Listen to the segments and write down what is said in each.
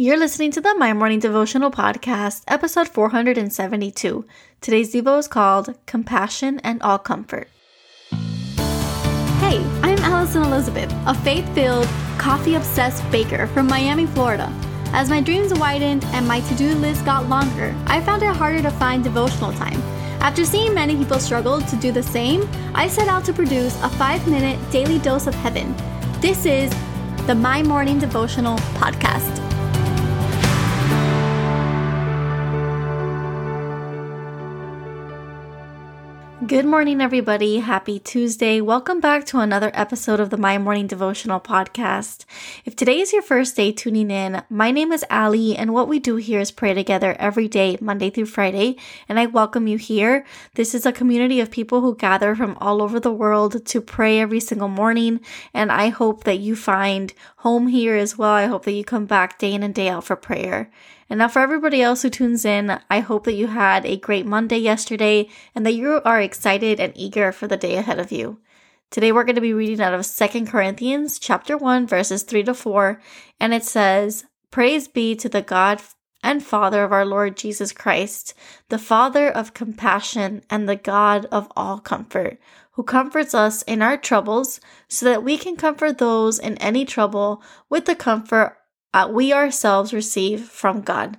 You're listening to the My Morning Devotional Podcast, episode 472. Today's Devo is called Compassion and All Comfort. Hey, I'm Alison Elizabeth, a faith filled, coffee obsessed baker from Miami, Florida. As my dreams widened and my to do list got longer, I found it harder to find devotional time. After seeing many people struggle to do the same, I set out to produce a five minute daily dose of heaven. This is the My Morning Devotional Podcast. Good morning, everybody. Happy Tuesday. Welcome back to another episode of the My Morning Devotional Podcast. If today is your first day tuning in, my name is Ali, and what we do here is pray together every day, Monday through Friday, and I welcome you here. This is a community of people who gather from all over the world to pray every single morning, and I hope that you find home here as well. I hope that you come back day in and day out for prayer. And now, for everybody else who tunes in, I hope that you had a great Monday yesterday and that you are excited and eager for the day ahead of you. Today, we're going to be reading out of Second Corinthians chapter 1, verses 3 to 4, and it says, Praise be to the God and Father of our Lord Jesus Christ, the Father of compassion and the God of all comfort, who comforts us in our troubles, so that we can comfort those in any trouble with the comfort uh, we ourselves receive from God.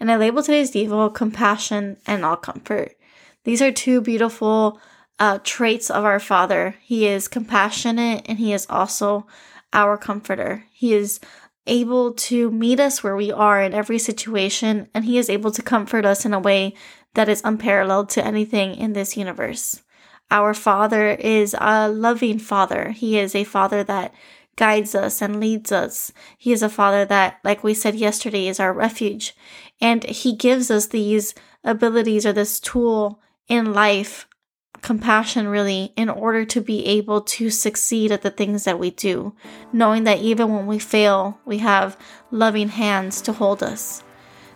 And I label today's Devo compassion and all comfort. These are two beautiful uh, traits of our Father. He is compassionate and He is also our comforter. He is able to meet us where we are in every situation, and He is able to comfort us in a way that is unparalleled to anything in this universe. Our Father is a loving Father. He is a Father that guides us and leads us. He is a father that, like we said yesterday, is our refuge. And he gives us these abilities or this tool in life, compassion really, in order to be able to succeed at the things that we do, knowing that even when we fail, we have loving hands to hold us.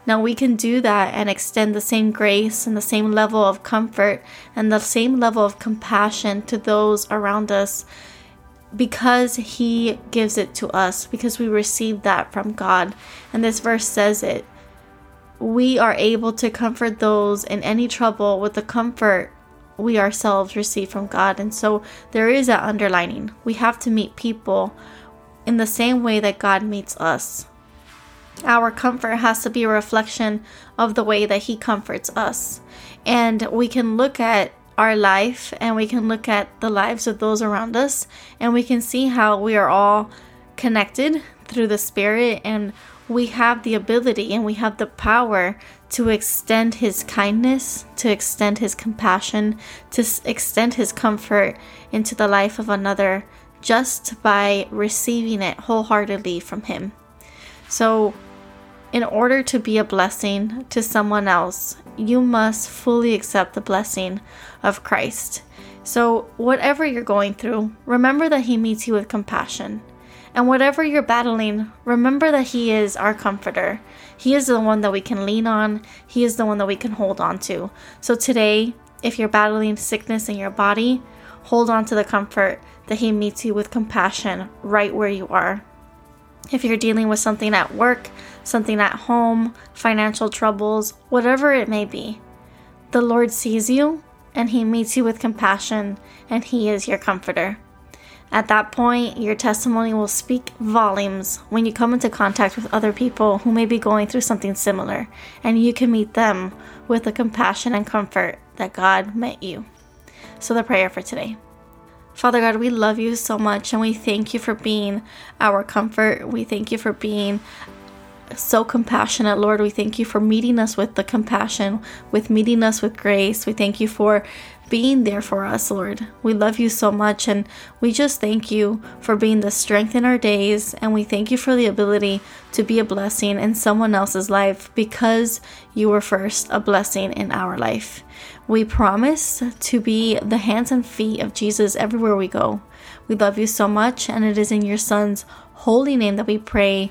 Now we can do that and extend the same grace and the same level of comfort and the same level of compassion to those around us because he gives it to us, because we receive that from God. And this verse says it. We are able to comfort those in any trouble with the comfort we ourselves receive from God. And so there is that underlining. We have to meet people in the same way that God meets us. Our comfort has to be a reflection of the way that He comforts us. And we can look at our life and we can look at the lives of those around us and we can see how we are all connected through the Spirit and we have the ability and we have the power to extend His kindness, to extend His compassion, to extend His comfort into the life of another just by receiving it wholeheartedly from Him. So, in order to be a blessing to someone else, you must fully accept the blessing of Christ. So, whatever you're going through, remember that He meets you with compassion. And whatever you're battling, remember that He is our comforter. He is the one that we can lean on, He is the one that we can hold on to. So, today, if you're battling sickness in your body, hold on to the comfort that He meets you with compassion right where you are. If you're dealing with something at work, something at home, financial troubles, whatever it may be, the Lord sees you and He meets you with compassion, and He is your comforter. At that point, your testimony will speak volumes when you come into contact with other people who may be going through something similar, and you can meet them with the compassion and comfort that God met you. So, the prayer for today. Father God, we love you so much and we thank you for being our comfort. We thank you for being so compassionate, Lord. We thank you for meeting us with the compassion, with meeting us with grace. We thank you for being there for us, Lord. We love you so much and we just thank you for being the strength in our days and we thank you for the ability to be a blessing in someone else's life because you were first a blessing in our life. We promise to be the hands and feet of Jesus everywhere we go. We love you so much and it is in your son's holy name that we pray